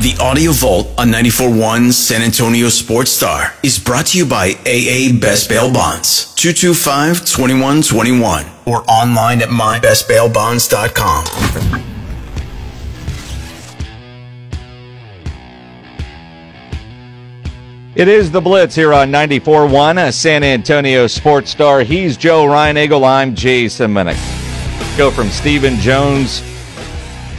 The Audio Vault on 94.1 San Antonio Sports Star is brought to you by AA Best Bail Bonds, 225-2121, or online at mybestbailbonds.com. It is the Blitz here on 94.1 a San Antonio Sports Star. He's Joe Reinagle. I'm Jason Minnick. Go from Stephen Jones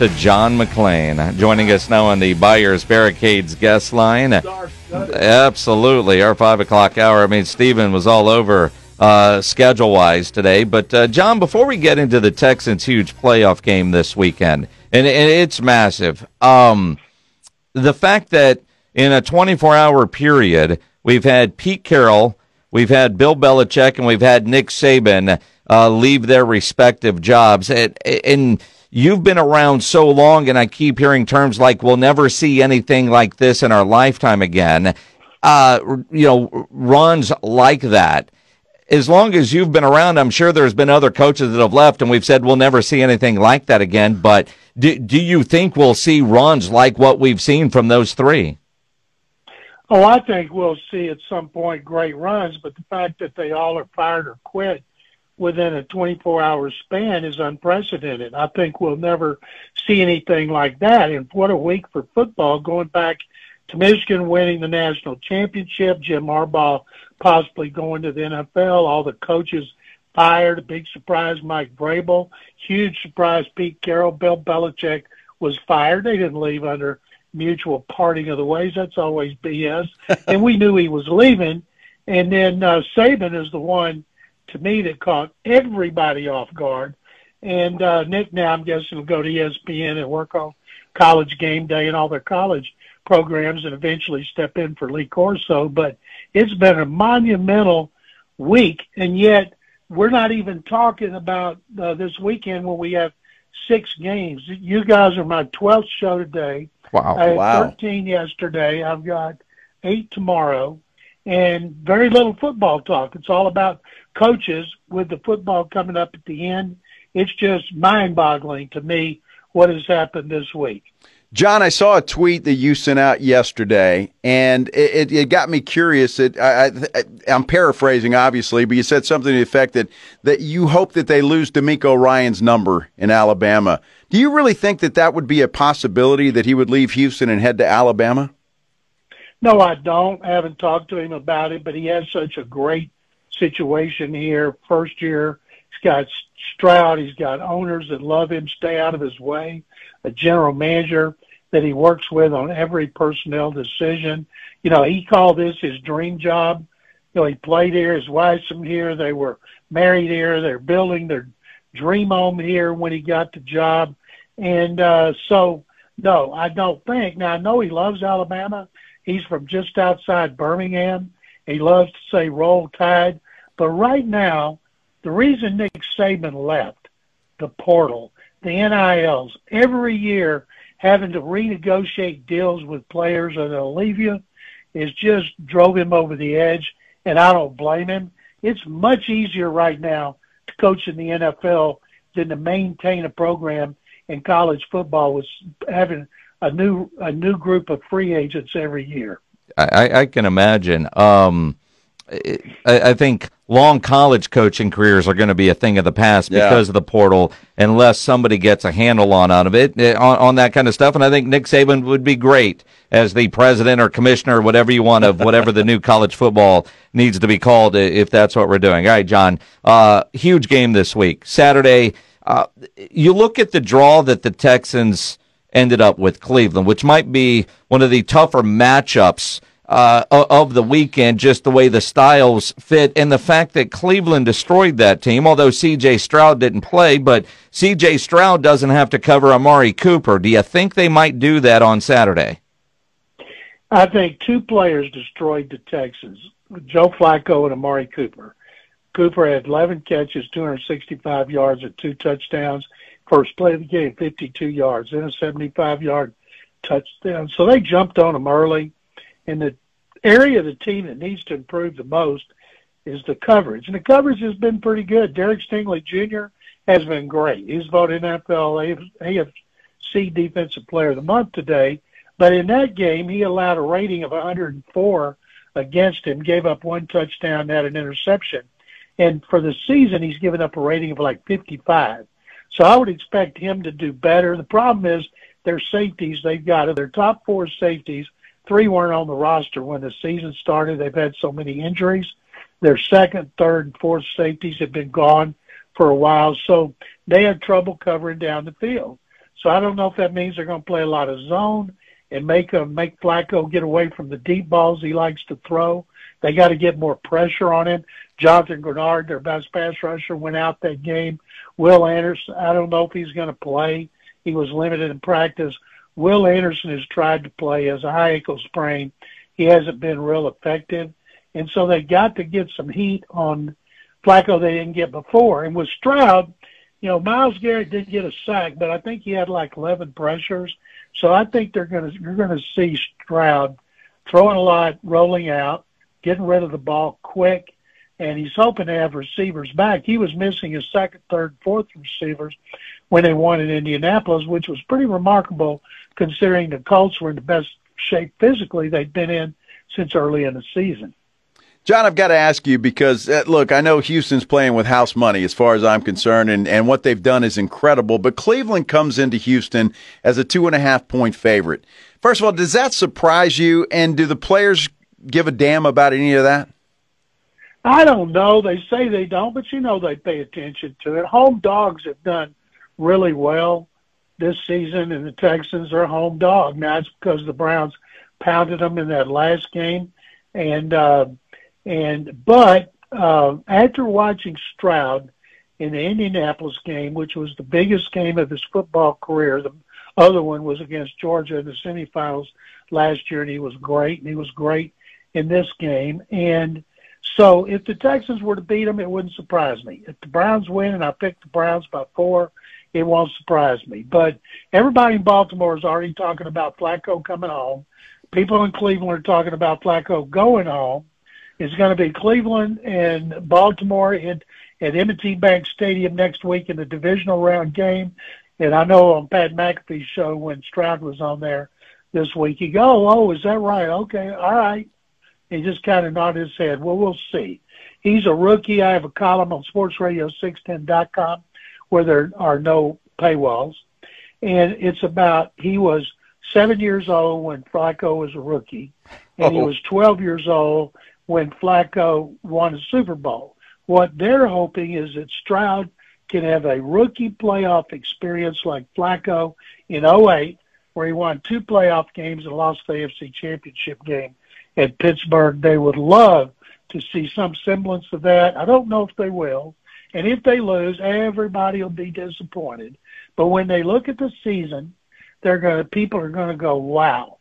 to John McClain. Joining us now on the Buyers Barricades guest line. Absolutely. Our 5 o'clock hour. I mean, Stephen was all over uh, schedule wise today. But, uh, John, before we get into the Texans' huge playoff game this weekend, and, and it's massive, um, the fact that in a 24 hour period, we've had Pete Carroll, we've had Bill Belichick, and we've had Nick Saban uh, leave their respective jobs. And, and you've been around so long, and I keep hearing terms like we'll never see anything like this in our lifetime again. Uh, you know, runs like that. As long as you've been around, I'm sure there's been other coaches that have left, and we've said we'll never see anything like that again. But do, do you think we'll see runs like what we've seen from those three? Oh, I think we'll see at some point great runs, but the fact that they all are fired or quit within a 24 hour span is unprecedented. I think we'll never see anything like that. And what a week for football going back to Michigan winning the national championship, Jim Harbaugh possibly going to the NFL, all the coaches fired, a big surprise, Mike Vrabel, huge surprise, Pete Carroll, Bill Belichick was fired. They didn't leave under mutual parting of the ways. That's always BS. and we knew he was leaving. And then uh, Saban is the one, to me, that caught everybody off guard. And uh, Nick now, I'm guessing, will go to ESPN and work on college game day and all their college programs and eventually step in for Lee Corso. But it's been a monumental week, and yet we're not even talking about uh, this weekend when we have six games. You guys are my 12th show today. Wow. I had wow. 13 yesterday. I've got eight tomorrow and very little football talk. It's all about coaches with the football coming up at the end. It's just mind boggling to me what has happened this week. John, I saw a tweet that you sent out yesterday, and it, it, it got me curious. It, I, am paraphrasing, obviously, but you said something to the effect that, that you hope that they lose DeMeco Ryans' number in Alabama. Do you really think that that would be a possibility that he would leave Houston and head to Alabama? No, I don't. I haven't talked to him about it, but he has such a great situation here. First year, he's got Stroud, he's got owners that love him, stay out of his way, a general manager that he works with on every personnel decision. You know, he called this his dream job. You know, he played here, his wife's from here, they were married here, they're building their dream home here when he got the job. And uh, so, no, I don't think. Now, I know he loves Alabama. He's from just outside Birmingham. He loves to say roll tide. But right now, the reason Nick Saban left the portal, the NILs, every year having to renegotiate deals with players and they'll leave you is just drove him over the edge. And I don't blame him. It's much easier right now to coach in the NFL than to maintain a program in college football was having a new a new group of free agents every year. I, I can imagine. Um, I, I, think long college coaching careers are going to be a thing of the past yeah. because of the portal, unless somebody gets a handle on out of it eh, on, on that kind of stuff. And I think Nick Saban would be great as the president or commissioner, or whatever you want of whatever the new college football needs to be called, if that's what we're doing. All right, John. Uh, huge game this week, Saturday. Uh, you look at the draw that the Texans ended up with Cleveland, which might be one of the tougher matchups uh, of the weekend, just the way the styles fit, and the fact that Cleveland destroyed that team. Although C.J. Stroud didn't play, but C.J. Stroud doesn't have to cover Amari Cooper. Do you think they might do that on Saturday? I think two players destroyed the Texans: Joe Flacco and Amari Cooper. Cooper had 11 catches, 265 yards, and two touchdowns. First play of the game, 52 yards, then a 75-yard touchdown. So they jumped on him early. And the area of the team that needs to improve the most is the coverage. And the coverage has been pretty good. Derek Stingley Jr. has been great. He's voted NFL AFC Defensive Player of the Month today. But in that game, he allowed a rating of 104 against him, gave up one touchdown, had an interception. And for the season, he's given up a rating of like 55. So I would expect him to do better. The problem is their safeties they've got their top four safeties, three weren't on the roster when the season started. They've had so many injuries. Their second, third, and fourth safeties have been gone for a while, so they have trouble covering down the field. So I don't know if that means they're going to play a lot of zone and make him make Flacco get away from the deep balls he likes to throw. They got to get more pressure on him. Jonathan Greenard, their best pass rusher, went out that game. Will Anderson, I don't know if he's going to play. He was limited in practice. Will Anderson has tried to play as a high ankle sprain. He hasn't been real effective. And so they got to get some heat on Flacco they didn't get before. And with Stroud, you know, Myles Garrett did get a sack, but I think he had like 11 pressures. So I think they're going to, you're going to see Stroud throwing a lot, rolling out, getting rid of the ball quick, and he's hoping to have receivers back. He was missing his second, third, fourth receivers when they won in Indianapolis, which was pretty remarkable considering the Colts were in the best shape physically they'd been in since early in the season. John, I've got to ask you because uh, look, I know Houston's playing with house money as far as I'm concerned, and, and what they've done is incredible. But Cleveland comes into Houston as a two and a half point favorite. First of all, does that surprise you? And do the players give a damn about any of that? I don't know. They say they don't, but you know they pay attention to it. Home dogs have done really well this season, and the Texans are home dog. Now it's because the Browns pounded them in that last game, and uh, and but uh, after watching Stroud in the Indianapolis game, which was the biggest game of his football career, the other one was against Georgia in the semifinals last year, and he was great, and he was great in this game. And so if the Texans were to beat them, it wouldn't surprise me. If the Browns win and I pick the Browns by four, it won't surprise me. But everybody in Baltimore is already talking about Flacco coming home. People in Cleveland are talking about Flacco going home. It's going to be Cleveland and Baltimore at, at M&T Bank Stadium next week in the divisional round game. And I know on Pat McAfee's show when Stroud was on there this week, he go, "Oh, is that right? Okay, all right." He just kind of nodded his head. Well, we'll see. He's a rookie. I have a column on SportsRadio610.com where there are no paywalls, and it's about he was seven years old when Flacco was a rookie, and oh. he was 12 years old when Flacco won a Super Bowl. What they're hoping is that Stroud can have a rookie playoff experience like Flacco in 08, where he won two playoff games and lost the AFC Championship game at Pittsburgh. They would love to see some semblance of that. I don't know if they will. And if they lose, everybody will be disappointed. But when they look at the season, they're going to, people are going to go, wow.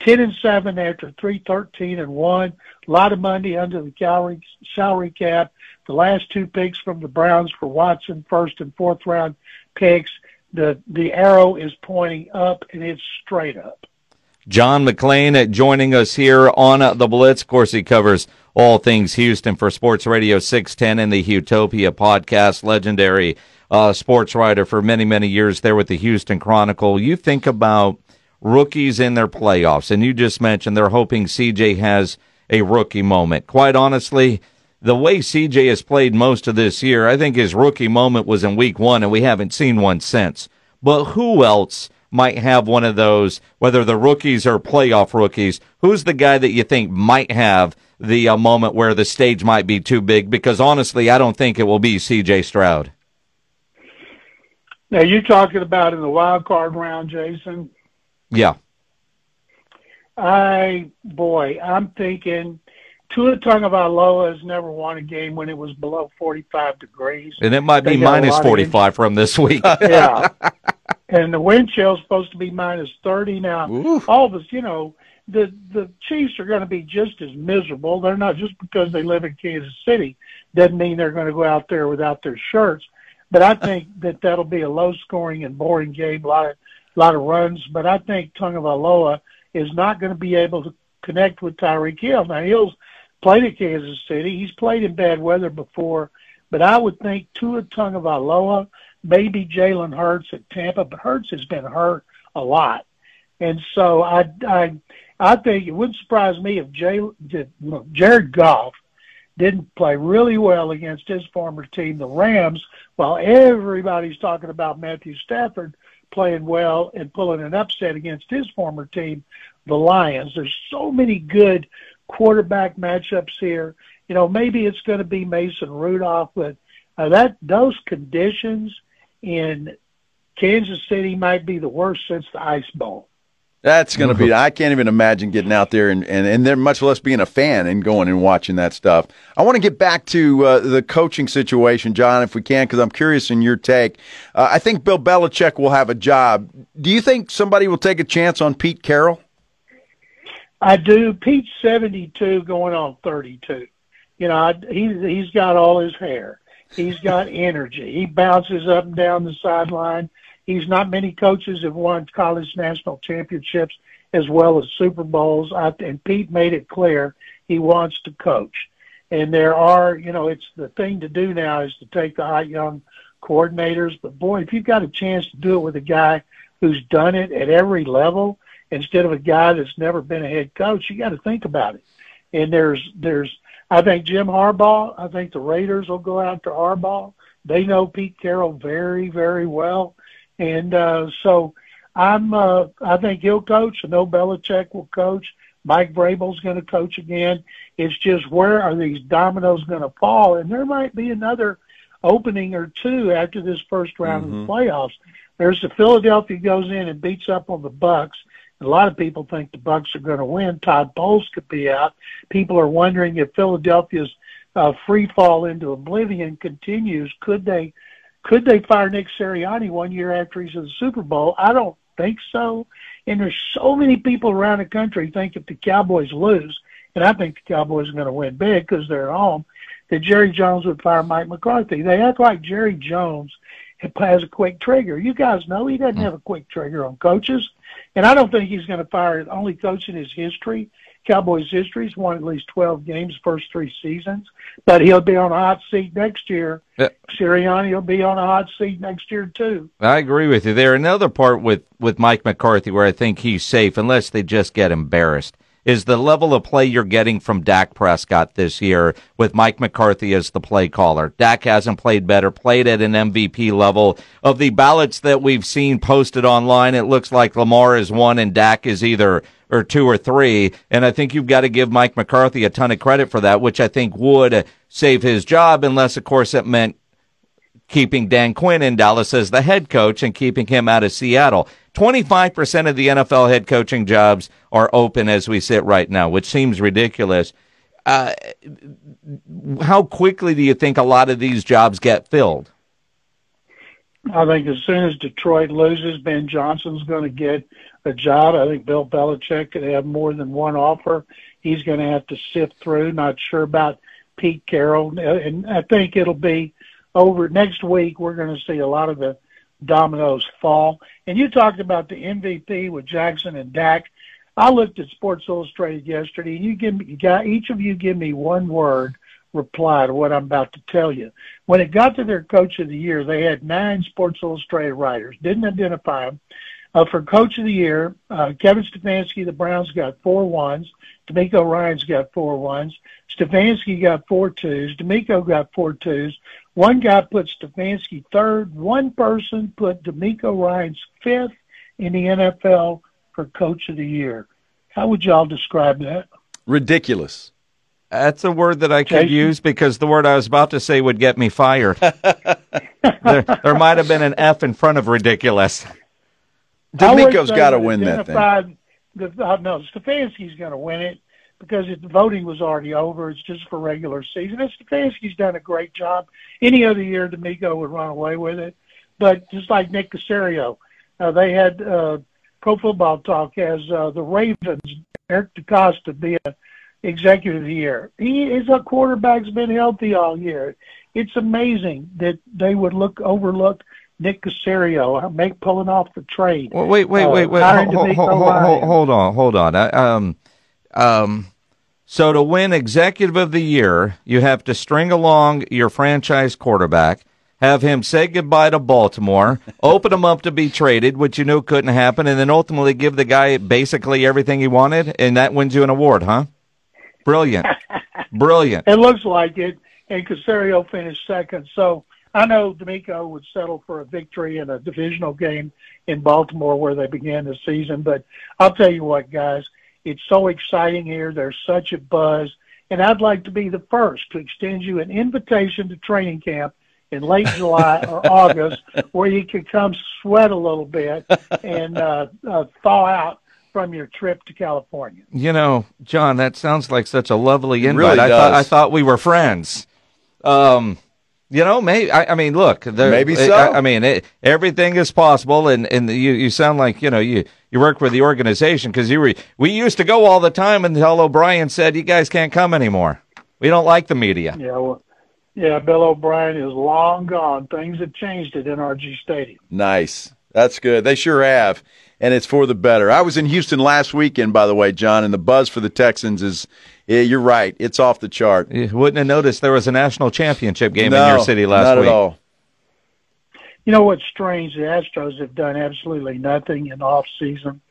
10 and 7 after 3 13 and 1. A lot of money under the salary, salary cap. The last two picks from the Browns for Watson, first and fourth round picks. The, the arrow is pointing up and it's straight up. John McClain joining us here on the Blitz. Of course, he covers all things Houston for Sports Radio 610 and the Utopia podcast. Legendary uh, sports writer for many, many years there with the Houston Chronicle. You think about rookies in their playoffs, and you just mentioned they're hoping CJ has a rookie moment. Quite honestly, the way CJ has played most of this year, I think his rookie moment was in week one, and we haven't seen one since. But who else might have one of those, whether the rookies or playoff rookies? Who's the guy that you think might have the uh, moment where the stage might be too big? Because honestly, I don't think it will be C.J. Stroud. Now you're talking about in the wild card round, Jason. Yeah. I boy, I'm thinking Tua Tagovailoa has never won a game when it was below 45 degrees. And it might be minus 45 from this week. yeah. And the wind chill is supposed to be minus 30 now. Oof. All of us, you know, the the Chiefs are going to be just as miserable. They're not just because they live in Kansas City doesn't mean they're going to go out there without their shirts. But I think that that'll be a low scoring and boring game, a lot of a lot of runs. But I think Tagovailoa is not going to be able to connect with Tyreek Hill. Now Hill's played at Kansas City. He's played in bad weather before, but I would think Tua Tagovailoa, maybe Jalen Hurts at Tampa, but Hurts has been hurt a lot, and so I I I think it wouldn't surprise me if Jay, Jared Goff didn't play really well against his former team, the Rams, while everybody's talking about Matthew Stafford playing well and pulling an upset against his former team, the Lions. There's so many good quarterback matchups here. You know, maybe it's going to be Mason Rudolph, but uh, that those conditions in Kansas City might be the worst since the Ice Bowl. That's going to be. I can't even imagine getting out there and and and then much less being a fan and going and watching that stuff. I want to get back to uh, the coaching situation, John, if we can, because I'm curious in your take. Uh, I think Bill Belichick will have a job. Do you think somebody will take a chance on Pete Carroll? I do. Pete's 72, going on 32. You know, I, he's he's got all his hair. He's got energy. He bounces up and down the sideline. He's not many coaches have won college national championships as well as Super Bowls. I, and Pete made it clear he wants to coach. And there are, you know, it's the thing to do now is to take the hot young coordinators. But boy, if you've got a chance to do it with a guy who's done it at every level instead of a guy that's never been a head coach, you got to think about it. And there's, there's, I think Jim Harbaugh, I think the Raiders will go after Harbaugh. They know Pete Carroll very, very well. And uh, so I'm uh, I think he'll coach. I know Belichick will coach. Mike Vrabel's going to coach again. It's just where are these dominoes going to fall? And there might be another opening or two after this first round mm-hmm. of the playoffs. There's the Philadelphia goes in and beats up on the Bucks. A lot of people think the Bucks are going to win. Todd Bowles could be out. People are wondering if Philadelphia's uh, free fall into oblivion continues. Could they could they fire Nick Sirianni one year after he's in the Super Bowl? I don't think so. And there's so many people around the country think if the Cowboys lose, and I think the Cowboys are going to win big because they're at home, that Jerry Jones would fire Mike McCarthy. They act like Jerry Jones has a quick trigger. You guys know he doesn't hmm. have a quick trigger on coaches. And I don't think he's going to fire the only coach in his history Cowboys history. He's won at least 12 games first three seasons, but he'll be on a hot seat next year. Yeah. Sirianni will be on a hot seat next year too. I agree with you there. Another part with with Mike McCarthy where I think he's safe, unless they just get embarrassed, is the level of play you're getting from Dak Prescott this year with Mike McCarthy as the play caller. Dak hasn't played better, played at an MVP level. Of the ballots that we've seen posted online, it looks like Lamar is one and Dak is either or two or three. And I think you've got to give Mike McCarthy a ton of credit for that, which I think would save his job, unless, of course, it meant keeping Dan Quinn in Dallas as the head coach and keeping him out of Seattle. 25% of the NFL head coaching jobs are open as we sit right now, which seems ridiculous. Uh, how quickly do you think a lot of these jobs get filled? I think as soon as Detroit loses, Ben Johnson's going to get a job. I think Bill Belichick could have more than one offer. He's going to have to sift through. Not sure about Pete Carroll, and I think it'll be over next week. We're going to see a lot of the dominoes fall. And you talked about the MVP with Jackson and Dak. I looked at Sports Illustrated yesterday, and you give me, you got each of you give me one word reply to what I'm about to tell you. When it got to their Coach of the Year, they had nine Sports Illustrated writers. Didn't identify them. Uh, for Coach of the Year, uh, Kevin Stefanski, the Browns got four ones. DeMeco Ryans got four ones. Stefanski got four twos. DeMeco got four twos. One guy put Stefanski third. One person put DeMeco Ryans fifth in the NFL for Coach of the Year. How would y'all describe that? Ridiculous. That's a word that I could use because the word I was about to say would get me fired. there, there might have been an F in front of ridiculous. DeMeco's got to win that thing. The, uh, no, Stefanski's going to win it because it, the voting was already over. It's just for regular season. And Stefanski's done a great job. Any other year, DeMeco would run away with it. But just like Nick Caserio, uh, they had uh, Pro Football Talk as uh, the Ravens, Eric DeCosta be a executive of the year. He is a quarterback's been healthy all year. It's amazing that they would look overlook Nick Caserio, make pulling off the trade. Well, wait, wait, wait, wait. Hold, hold, hold, hold, on, hold on. I, um, um, so to win executive of the year, you have to string along your franchise quarterback, have him say goodbye to Baltimore, open him up to be traded, which you knew couldn't happen, and then ultimately give the guy basically everything he wanted, and that wins you an award, huh? Brilliant, brilliant. It looks like it, and Caserio finished second. So I know DeMeco would settle for a victory in a divisional game in Baltimore where they began the season, but I'll tell you what, guys it's so exciting here. There's such a buzz. And I'd like to be the first to extend you an invitation to training camp in late July or August where you can come sweat a little bit and uh, uh, thaw out from your trip to California. You know, John, that sounds like such a lovely invite. Really I thought I thought we were friends. Um, you know, maybe. I, I mean, look. Maybe so. I, I mean, it, everything is possible, and and you you sound like you know you you work with the organization because you were we used to go all the time until O'Brien said you guys can't come anymore. We don't like the media. Yeah, well, yeah. Bill O'Brien is long gone. Things have changed at NRG Stadium. Nice. That's good. They sure have, and it's for the better. I was in Houston last weekend, by the way, John, and the buzz for the Texans is yeah, you're right. It's off the chart. You wouldn't have noticed there was a national championship game no, in your city last not week. Not at all. You know what's strange? The Astros have done absolutely nothing in off season,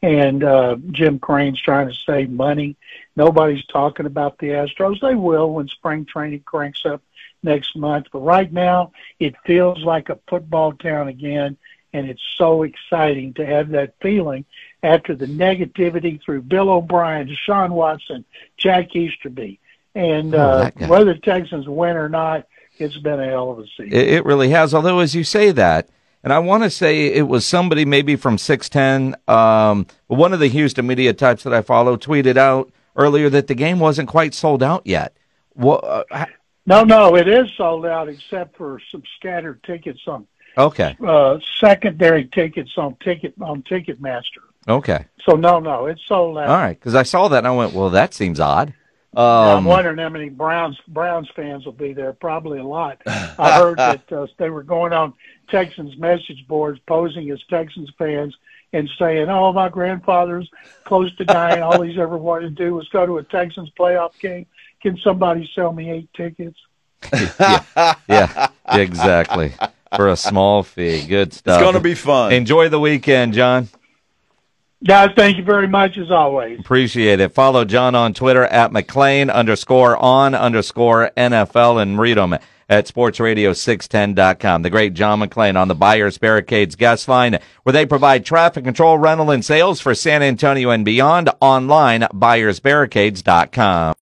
and uh, Jim Crane's trying to save money. Nobody's talking about the Astros. They will when spring training cranks up next month. But right now, it feels like a football town again, and it's so exciting to have that feeling after the negativity through Bill O'Brien, Deshaun Watson, Jack Easterby. And oh, uh, whether the Texans win or not, it's been a hell of a season. It, it really has. Although, as you say that, and I want to say it was somebody maybe from 610, um, one of the Houston media types that I follow tweeted out earlier that the game wasn't quite sold out yet. What, uh, no, no, it is sold out except for some scattered tickets on okay uh, secondary tickets on ticket on Ticketmaster. Okay. So no, no, it's sold out. All right, because I saw that and I went, well, that seems odd. Um, I'm wondering how many Browns Browns fans will be there. Probably a lot. I heard that uh, they were going on Texans message boards, posing as Texans fans and saying, "Oh, my grandfather's close to dying. All he's ever wanted to do was go to a Texans playoff game. Can somebody sell me eight tickets?" yeah, yeah, exactly. For a small fee. Good stuff. It's going to be fun. Enjoy the weekend, John. Guys, thank you very much as always. Appreciate it. Follow John on Twitter at McClain underscore on underscore NFL and read them at sportsradio610.com. The great John McClain on the Buyers Barricades guest line where they provide traffic control, rental, and sales for San Antonio and beyond online, buyersbarricades.com.